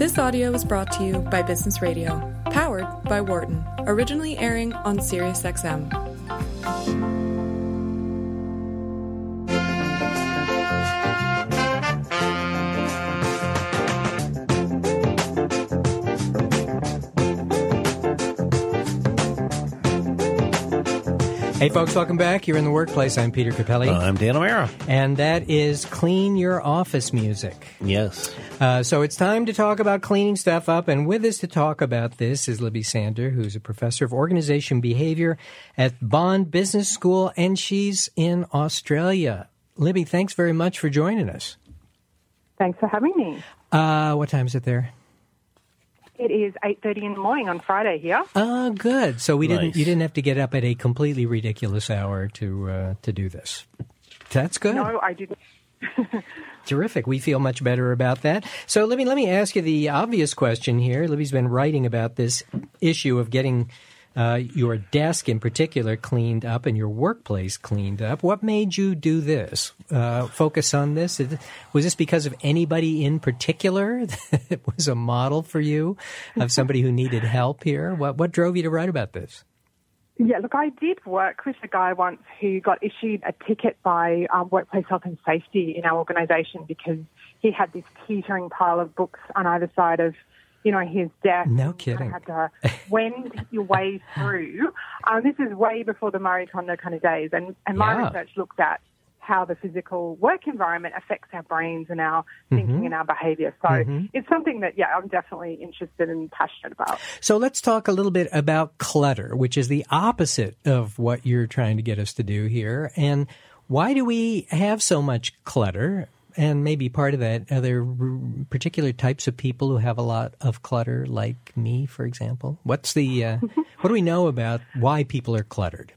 This audio was brought to you by Business Radio, powered by Wharton, originally airing on SiriusXM. Hey, folks, welcome back. You're in the workplace. I'm Peter Cappelli. Uh, I'm Dan O'Meara. and that is Clean Your Office Music. Yes. Uh, so it's time to talk about cleaning stuff up. And with us to talk about this is Libby Sander, who's a professor of organization behavior at Bond Business School, and she's in Australia. Libby, thanks very much for joining us. Thanks for having me. Uh, what time is it there? It is 8.30 in the morning on Friday here. Oh, good. So we didn't. You didn't have to get up at a completely ridiculous hour to uh, to do this. That's good. No, I didn't. Terrific. We feel much better about that. So, let me let me ask you the obvious question here. Libby's been writing about this issue of getting uh, your desk in particular cleaned up and your workplace cleaned up. What made you do this? Uh, focus on this? Was this because of anybody in particular that was a model for you of somebody who needed help here? What, what drove you to write about this? Yeah, look, I did work with a guy once who got issued a ticket by um, Workplace Health and Safety in our organisation because he had this teetering pile of books on either side of, you know, his desk. No kidding. had to wend your way through. Um, this is way before the Marie Kondo kind of days, and, and my Yeah. research looked at how the physical work environment affects our brains and our thinking and our behaviour. So it's something that, yeah, I'm definitely interested and passionate about. So let's talk a little bit about clutter, which is the opposite of what you're trying to get us to do here. And why do we have so much clutter? And maybe part of that, are there r- particular types of people who have a lot of clutter, like me, for example? What's the, uh, what do we know about why people are cluttered?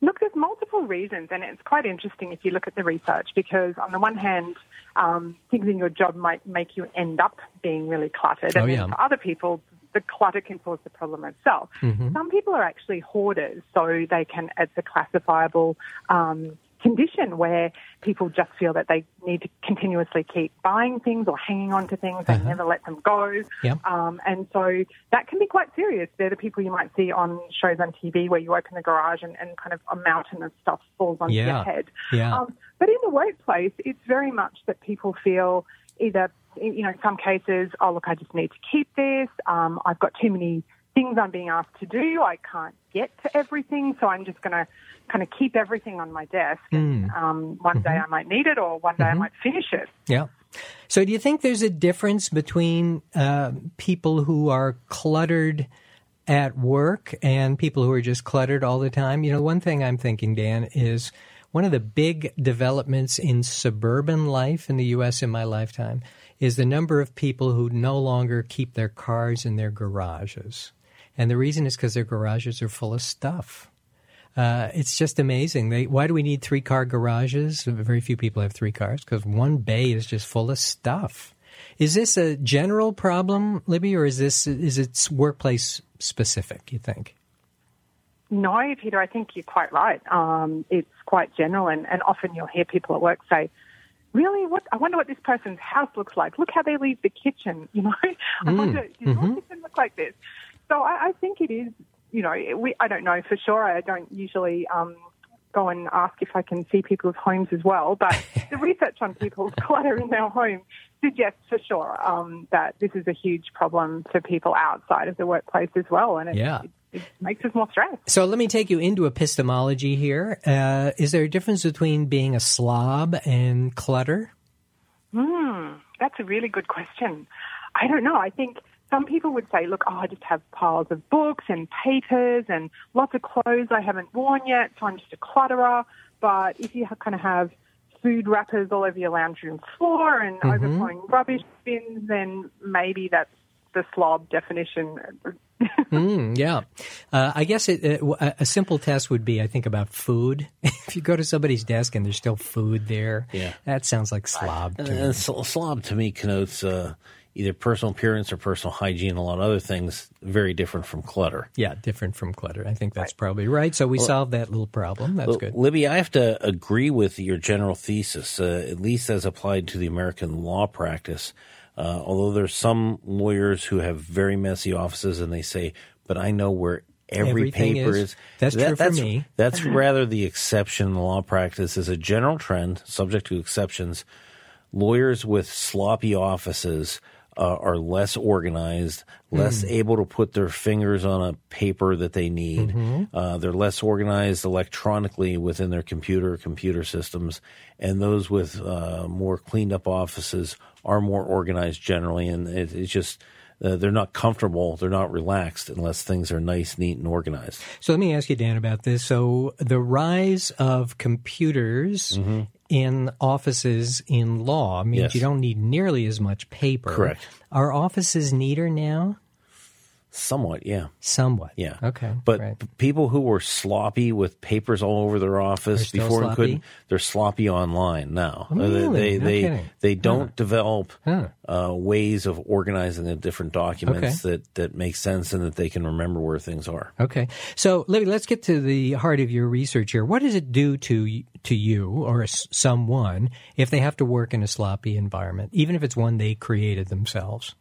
Look, there's multiple reasons, and it's quite interesting if you look at the research because, on the one hand, um, things in your job might make you end up being really cluttered, Oh, and yeah. then for other people, the clutter can cause the problem itself. Some people are actually hoarders, so they can, it's a classifiable um, condition where people just feel that they need to continuously keep buying things or hanging on to things, they never let them go. Yep. Um, and so that can be quite serious. They're the people you might see on shows on TV where you open the garage and, and kind of a mountain of stuff falls onto Yeah. your head. Yeah. Um, but in the workplace, it's very much that people feel either, you know, in some cases, oh, look, I just need to keep this. Um, I've got too many things I'm being asked to do. I can't get to everything. So I'm just going to kind of keep everything on my desk. And um, one day I might need it or one day I might finish it. Yeah. So, do you think there's a difference between uh, people who are cluttered at work and people who are just cluttered all the time? You know, one thing I'm thinking, Dan, is one of the big developments in suburban life in the U.S. in my lifetime is the number of people who no longer keep their cars in their garages. And the reason is because their garages are full of stuff. Uh, it's just amazing. They, why do we need three car garages? Very few people have three cars because one bay is just full of stuff. Is this a general problem, Libby, or is this is it workplace specific? You think? No, Peter, I think you're quite right. Um, it's quite general, and, and often you'll hear people at work say, Really? What? I wonder what this person's house looks like. Look how they leave the kitchen. You know, I wonder does your kitchen look like this? So I, I think it is. You know, we. I don't know for sure. I don't usually um, go and ask if I can see people's homes as well. But the research on people's clutter in their home suggests for sure um, that this is a huge problem for people outside of the workplace as well, and it, Yeah. it, it makes us more stressed. So let me take you into epistemology here. Uh, is there a difference between being a slob and clutter? Hmm, that's a really good question. I don't know. I think some people would say, look, oh, I just have piles of books and papers and lots of clothes I haven't worn yet, so I'm just a clutterer. But if you kind of have food wrappers all over your lounge room floor and overflowing rubbish bins, then maybe that's the slob definition. Mm, yeah. Uh, I guess it, uh, a a simple test would be, I think, about food. if you go to somebody's desk and there's still food there, Yeah. that sounds like slob. to me. Uh, slob to me connotes, uh, either personal appearance or personal hygiene, a lot of other things, very different from clutter. Yeah, different from clutter. I think that's probably right. So we solved that little problem. That's Well, good. Libby, I have to agree with your general thesis, uh, at least as applied to the American law practice. Uh, although there's some lawyers who have very messy offices and they say, but I know where every Everything paper is- is. that's true for that's, me. That's rather the exception in the law practice. Is a general trend, subject to exceptions. Lawyers with sloppy offices uh, are less organized, less Hmm. able to put their fingers on a paper that they need. Mm-hmm. Uh, they're less organized electronically within their computer computer systems, and those with uh, more cleaned up offices are more organized generally. And it, it's just uh, they're not comfortable, they're not relaxed unless things are nice, neat, and organized. So let me ask you, Dan, about this. So the rise of computers in offices in law means. Yes. you don't need nearly as much paper. Correct. Are offices neater now? Somewhat, yeah. Somewhat. Yeah. Okay. But right. p- people who were sloppy with papers all over their office before sloppy? couldn't, they're sloppy online now. Really? They No they kidding. they don't develop Huh. uh, ways of organizing the different documents that that make sense and that they can remember where things are. Okay. So, Libby, let's get to the heart of your research here. What does it do to to you or someone if they have to work in a sloppy environment, even if it's one they created themselves?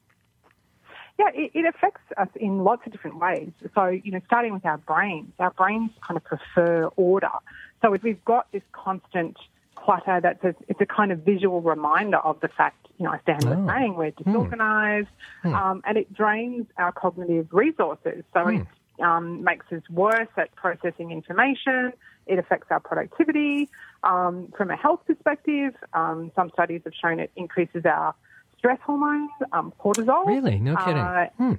Yeah, it, it affects us in lots of different ways. So, you know, starting with our brains, our brains kind of prefer order. So if we've got this constant clutter, that's a, it's a kind of visual reminder of the fact, you know, Dan was Oh. saying, we're disorganized, um, and it drains our cognitive resources. So it um, makes us worse at processing information. It affects our productivity. Um, from a health perspective, um, some studies have shown it increases our stress hormones, um, cortisol. Really? No kidding. Uh, Hmm.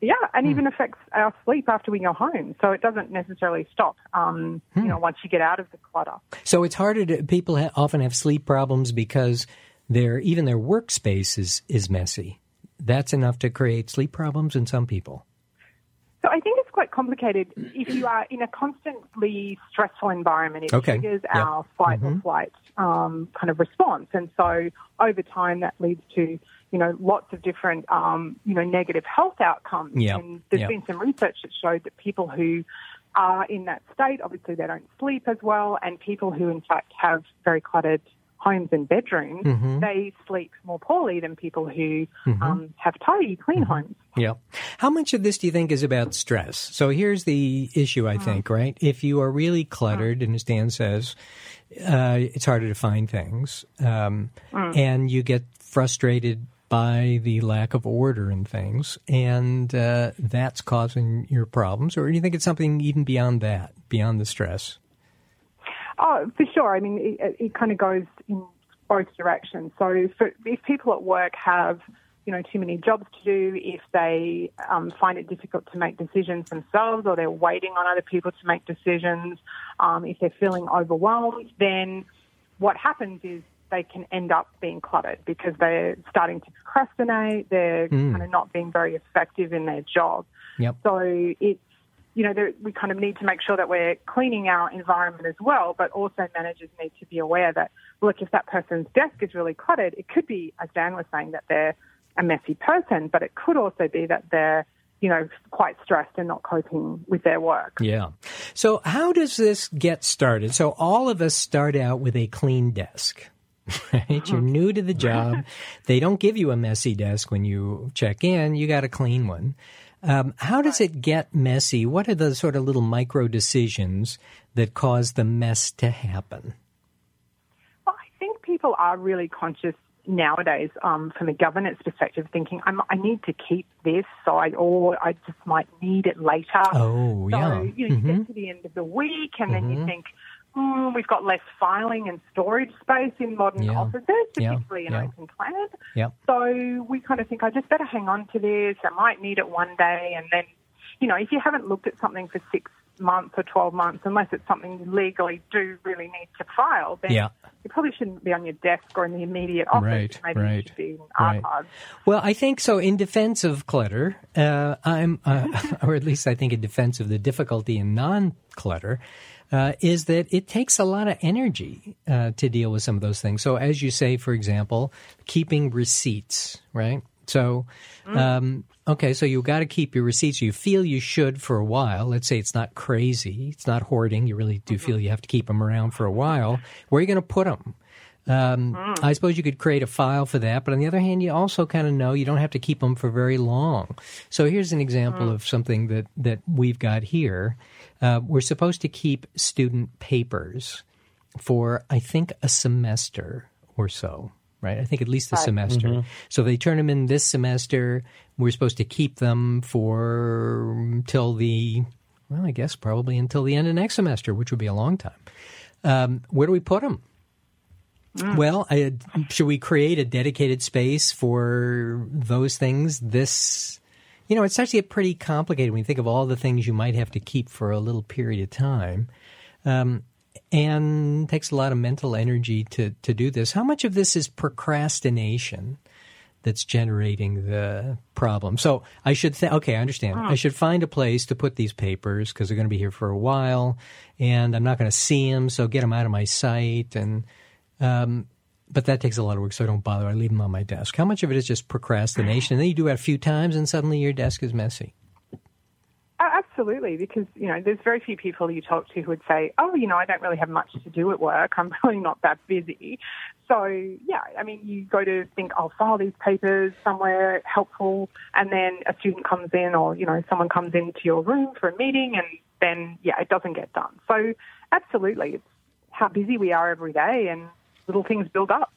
yeah, and even affects our sleep after we go home. So it doesn't necessarily stop, um, Hmm. you know, once you get out of the clutter. So it's harder to people ha- often have sleep problems because their even their workspace is is messy. That's enough to create sleep problems in some people. So I think quite complicated. If you are in a constantly stressful environment, it Okay. triggers. Mm-hmm. our fight or flight um, kind of response, and so over time that leads to you know lots of different um, you know negative health outcomes. Yeah. And there's Yeah. been some research that showed that people who are in that state, obviously they don't sleep as well, and people who in fact have very cluttered homes and bedrooms, Mm-hmm. they sleep more poorly than people who um, have tidy, clean Mm-hmm. homes. Yeah. How much of this do you think is about stress? So here's the issue, I think, right? If you are really cluttered, and as Dan says, uh, it's harder to find things, um, and you get frustrated by the lack of order in things, and uh, that's causing your problems, or do you think it's something even beyond that, beyond the stress? Oh, for sure. I mean, it, it kind of goes in both directions. So for, if people at work have, you know, too many jobs to do, if they um, find it difficult to make decisions themselves or they're waiting on other people to make decisions, um, if they're feeling overwhelmed, then what happens is they can end up being cluttered because they're starting to procrastinate, they're kind of not being very effective in their job. Yep. So it's, you know, there, we kind of need to make sure that we're cleaning our environment as well, but also managers need to be aware that, look, if that person's desk is really cluttered, it could be, as Dan was saying, that they're a messy person, but it could also be that they're, you know, quite stressed and not coping with their work. Yeah. So how does this get started? So all of us start out with a clean desk. Right? You're new to the job. They don't give you a messy desk when you check in. You got a clean one. Um, how does it get messy? What are the sort of little micro decisions that cause the mess to happen? Well, I think people are really conscious nowadays um, from a governance perspective, thinking I need to keep this, so I or I just might need it later. Oh, so, yeah. you know, you get to the end of the week, and then you think. Mm, we've got less filing and storage space in modern Yeah. offices, Yeah. particularly in Yeah. open plan. Yeah. So we kind of think, I just better hang on to this. I might need it one day. And then, you know, if you haven't looked at something for six months or 12 months, unless it's something you legally do really need to file, then Yeah. it probably shouldn't be on your desk or in the immediate office. Right, Maybe right, should be in right. Well, I think so. In defense of clutter, uh, I'm, uh, or at least I think in defense of the difficulty in non-clutter, uh, is that it takes a lot of energy uh, to deal with some of those things. So, as you say, for example, keeping receipts, right? So, Mm. um, okay, so you've got to keep your receipts. You feel you should for a while. Let's say it's not crazy, it's not hoarding. You really do Mm-hmm. feel you have to keep them around for a while. Where are you going to put them? Um, Mm. I suppose you could create a file for that, but on the other hand, you also kind of know you don't have to keep them for very long. So here's an example Mm. of something that, that we've got here. Uh, we're supposed to keep student papers for, I think, a semester or so, right? I think at least a semester. So they turn them in this semester. We're supposed to keep them for till the, well, I guess probably until the end of next semester, which would be a long time. Um, where do we put them? Well, I, should we create a dedicated space for those things? This, you know, it's actually pretty complicated when you think of all the things you might have to keep for a little period of time. Um, and takes a lot of mental energy to, to do this. How much of this is procrastination that's generating the problem? So I should think, okay, I understand. I should find a place to put these papers because they're going to be here for a while and I'm not going to see them, so get them out of my sight. And, um, but that takes a lot of work, so I don't bother. I leave them on my desk. How much of it is just procrastination? And then you do it a few times and suddenly your desk is messy. Uh, Absolutely, because you know, there's very few people you talk to who would say, "Oh, you know, I don't really have much to do at work. I'm really not that busy." So, yeah, I mean, you go to think, "I'll file these papers somewhere helpful," and then a student comes in, or you know, someone comes into your room for a meeting, and then yeah, it doesn't get done. So, absolutely, it's how busy we are every day, and little things build up.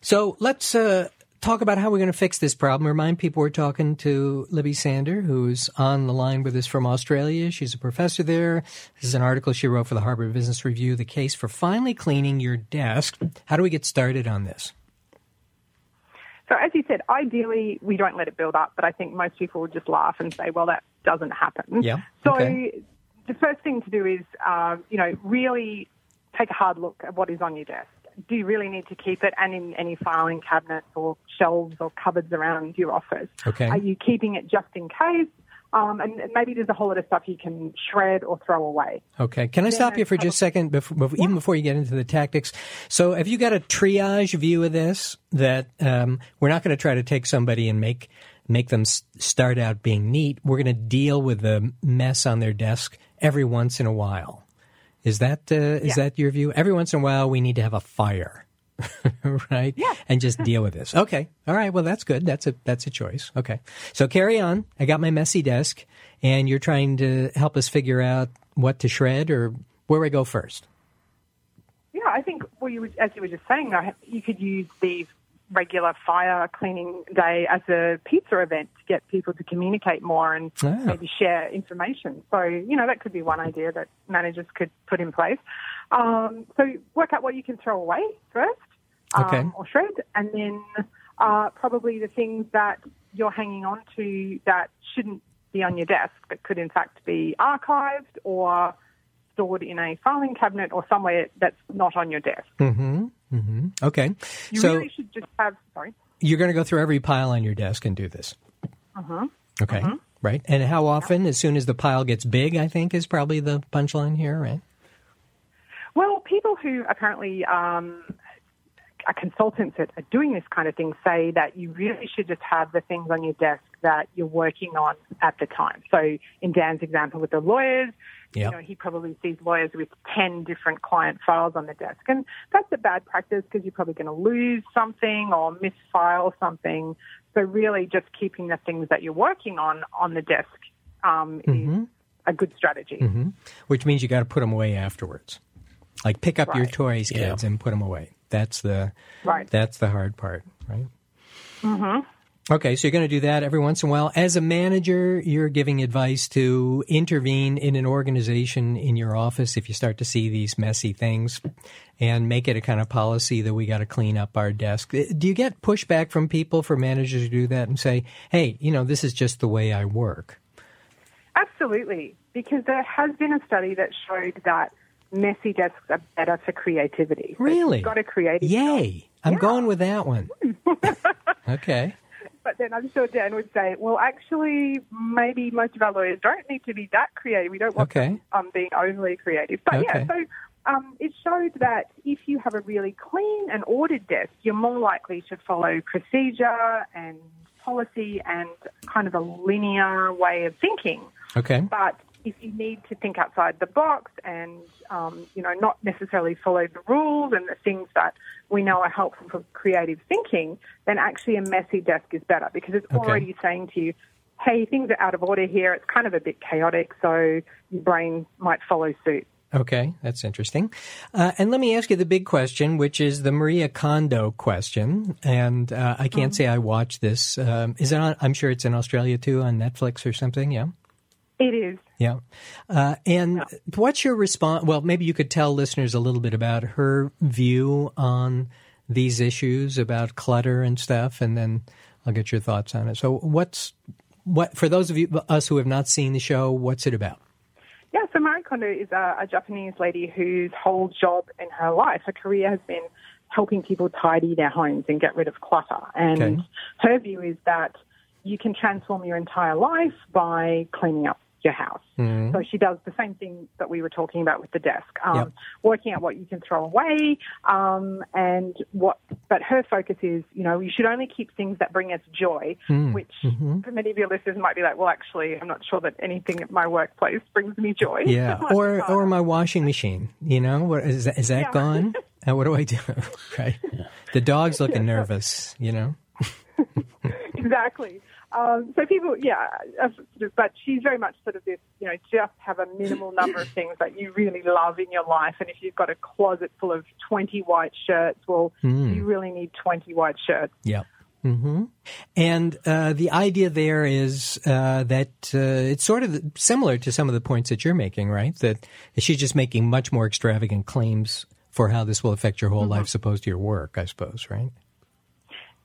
So let's uh, talk about how we're going to fix this problem. Remind people we're talking to Libby Sander, who's on the line with us from Australia. She's a professor there. This is an article she wrote for the Harvard Business Review, The Case for Finally Cleaning Your Desk. How do we get started on this? So, as you said, ideally we don't let it build up, but I think most people would just laugh and say, "Well, that doesn't happen." Yeah, So, okay. the first thing to do is, um, you know, really take a hard look at what is on your desk. Do you really need to keep it, and in any filing cabinets or shelves or cupboards around your office? Okay. Are you keeping it just in case? Um, and maybe there's a whole lot of stuff you can shred or throw away. Okay. Can I stop you for just a second, before, before, even before you get into the tactics? So, have you got a triage view of this? That um, we're not going to try to take somebody and make make them start out being neat. We're going to deal with the mess on their desk every once in a while. Is that uh, is that your view? Every once in a while, we need to have a fire, right? Yeah. And just deal with this. Okay. All right. Well, that's good. That's a that's a choice. Okay. So carry on. I got my messy desk, and you're trying to help us figure out what to shred or where we go first. Yeah, I think well, you as you were just saying, you could use the regular fire cleaning day as a pizza event to get people to communicate more and Ah. maybe share information. So you know that could be one idea that managers could put in place. Um, so work out what you can throw away first, um, Okay. or shred, and then uh, probably the things that you're hanging on to that shouldn't be on your desk, but could in fact be archived or stored in a filing cabinet or somewhere that's not on your desk. Mm-hmm. Mm-hmm. Okay. You so really should just have, sorry. you're going to go through every pile on your desk and do this. Uh-huh. Okay. Right. And how often? As soon as the pile gets big, I think is probably the punchline here, right? Well, people who apparently um, are consultants that are doing this kind of thing say that you really should just have the things on your desk that you're working on at the time. So, in Dan's example with the lawyers, Yeah. you know, he probably sees lawyers with 10 different client files on the desk. And that's a bad practice because you're probably going to lose something or misfile something. So, really, just keeping the things that you're working on on the desk um, is a good strategy. Which means you got to put them away afterwards. Like pick up your toys, kids, and put them away. That's the Right. That's the hard part, right? Mm-hmm. Okay, so you're going to do that every once in a while. As a manager, you're giving advice to intervene in an organization in your office if you start to see these messy things and make it a kind of policy that we got to clean up our desk. Uh, do you get pushback from people for managers to do that and say, hey, you know, this is just the way I work? Absolutely, because there has been a study that showed that messy desks are better for creativity. So Really? You've got a creative. Yay. I'm Yeah. going with that one. okay. But then I'm sure Dan would say, well, actually, maybe most of our lawyers don't need to be that creative. We don't want Okay. them um, being overly creative. But Okay. yeah, so um, it showed that if you have a really clean and ordered desk, you're more likely to follow procedure and policy and kind of a linear way of thinking. Okay. But if you need to think outside the box and um, you know not necessarily follow the rules and the things that we know are helpful for creative thinking, then actually a messy desk is better because it's Okay. already saying to you, "Hey, things are out of order here. It's kind of a bit chaotic, so your brain might follow suit." Okay, that's interesting. Uh, and let me ask you the big question, which is the Maria Kondo question. And uh, I can't say I watched this. Um, is it on? I'm sure it's in Australia too, on Netflix or something. Yeah. It is. Yeah. Uh, and what's your response? Well, maybe you could tell listeners a little bit about her view on these issues about clutter and stuff, and then I'll get your thoughts on it. So, what's what for those of you us who have not seen the show? What's it about? Yeah, so Marie Kondo is a, a Japanese lady whose whole job in her life, her career has been helping people tidy their homes and get rid of clutter. And Okay. her view is that you can transform your entire life by cleaning up your house. So she does the same thing that we were talking about with the desk, um, Yep. working out what you can throw away, um, and what. But her focus is, you know, you should only keep things that bring us joy, which for many of your listeners might be like, well, actually, I'm not sure that anything at my workplace brings me joy. Yeah, or harder. or my washing machine. You know, what is that, is that Yeah. gone? Uh, what do I do? right. The dog's looking nervous. You know. exactly. Um, so people, yeah, but she's very much sort of this, you know, just have a minimal number of things that you really love in your life. And if you've got a closet full of 20 white shirts, well, you really need 20 white shirts. Yeah. hmm And uh, the idea there is uh, that uh, it's sort of similar to some of the points that you're making, right? That she's just making much more extravagant claims for how this will affect your whole life, opposed to your work, I suppose, right?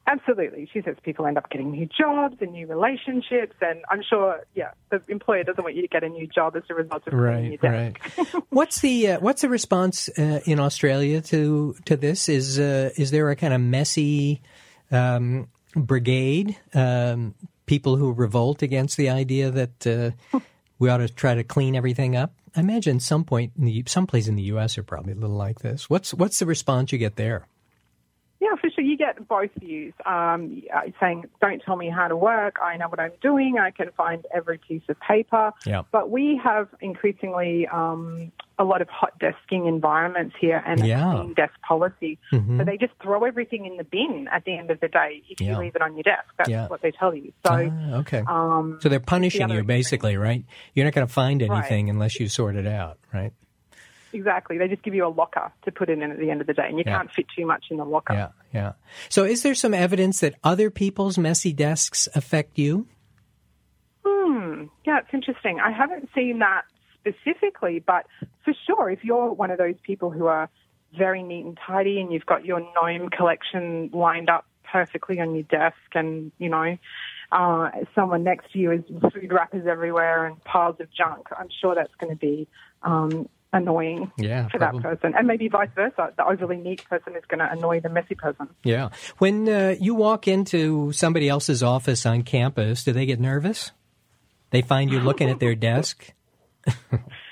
Absolutely. She says people end up getting new jobs and new relationships. And I'm sure, yeah, the employer doesn't want you to get a new job as a result of Right, right. what's the uh, what's the response uh, in Australia to to this? Is uh, is there a kind of messy um, brigade? Um, people who revolt against the idea that uh, we ought to try to clean everything up. I imagine some point in the someplace in the U.S. are probably a little like this. What's what's the response you get there? Yeah, for sure. You get both views um, uh, saying, don't tell me how to work. I know what I'm doing. I can find every piece of paper. Yeah. But we have increasingly um, a lot of hot desking environments here and Yeah. clean desk policy. So they just throw everything in the bin at the end of the day if Yeah. you leave it on your desk. That's Yeah. what they tell you. So, Ah, okay. um, so they're punishing the you basically, right? You're not going to find Right. anything unless you sort it out, right? Exactly. They just give you a locker to put it in at the end of the day, and you Yeah. can't fit too much in the locker. Yeah, yeah. So, is there some evidence that other people's messy desks affect you? Hmm. Yeah, it's interesting. I haven't seen that specifically, but for sure, if you're one of those people who are very neat and tidy and you've got your gnome collection lined up perfectly on your desk and, you know, uh, someone next to you is food wrappers everywhere and piles of junk, I'm sure that's going to be um, annoying Yeah, for that person. And maybe vice versa. The overly neat person is going to annoy the messy person. Yeah. When uh, you walk into somebody else's office on campus, do they get nervous? They find you looking at their desk?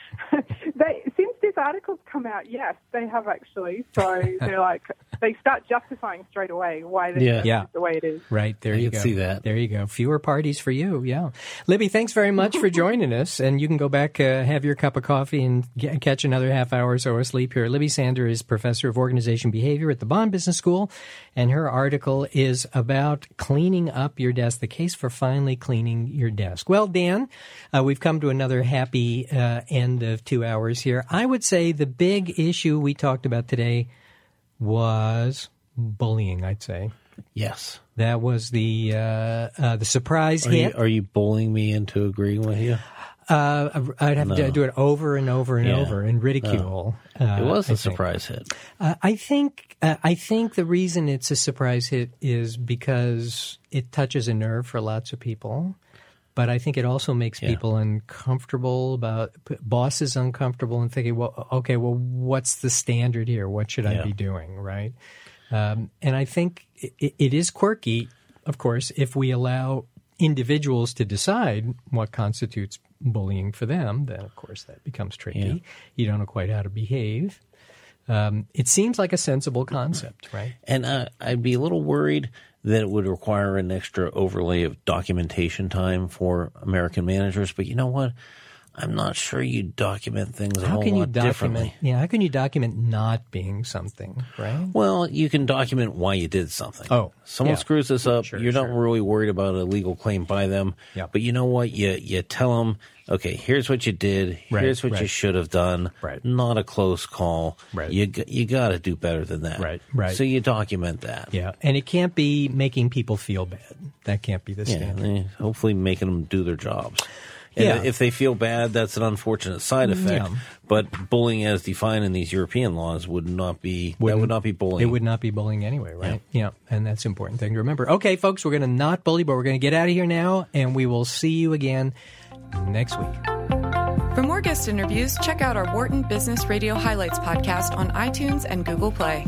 They, since this article's come out, yes, they have actually. So they're like, they start justifying straight away why this Yeah. is Yeah. the way it is. Right, there I you can go. see that. There you go. Fewer parties for you, yeah. Libby, thanks very much for joining us. And you can go back, uh, have your cup of coffee, and get, catch another half hour or so of sleep here. Libby Sander is professor of organization behavior at the Bond Business School, and her article is about cleaning up your desk, the case for finally cleaning your desk. Well, Dan, uh, we've come to another happy uh, end of two hours here. I would say the big issue we talked about today was bullying, I'd say. Yes. That was the uh, uh, the surprise Are you, hit. are you bullying me into agreeing with you? uh, I'd have to do it over and over and Yeah. over in ridicule. Uh, It was I a think. surprise hit. Uh, I think uh, I think the reason it's a surprise hit is because it touches a nerve for lots of people. But I think it also makes Yeah. people uncomfortable about bosses uncomfortable and thinking, well, okay, well, what's the standard here? What should I be doing, right? Um, and I think it, it is quirky, of course, if we allow individuals to decide what constitutes bullying for them. Then, of course, that becomes tricky. Yeah. You don't know quite how to behave. Um, it seems like a sensible concept, right? And uh, I'd be a little worried then it would require an extra overlay of documentation time for American managers. But you know what? I'm not sure you document things a How whole can you lot document? differently. Yeah, how can you document not being something, right? Well, you can document why you did something. Oh, someone yeah. screws this up. Sure, you're not really worried about a legal claim by them. Yeah. But you know what? You you tell them, okay, here's what you did. Right, here's what you should have done. Right. Not a close call. Right. You you got to do better than that. Right, right. So you document that. Yeah, and it can't be making people feel bad. That can't be the Yeah, standard. hopefully making them do their jobs. And Yeah. if they feel bad, that's an unfortunate side mm, effect. Yeah. But bullying, as defined in these European laws, would not be that Wouldn't- would not be bullying. It would not be bullying anyway, right? Yeah. and that's an important thing to remember. Okay, folks, we're going to not bully, but we're going to get out of here now, and we will see you again next week. For more guest interviews, check out our Wharton Business Radio Highlights podcast on iTunes and Google Play.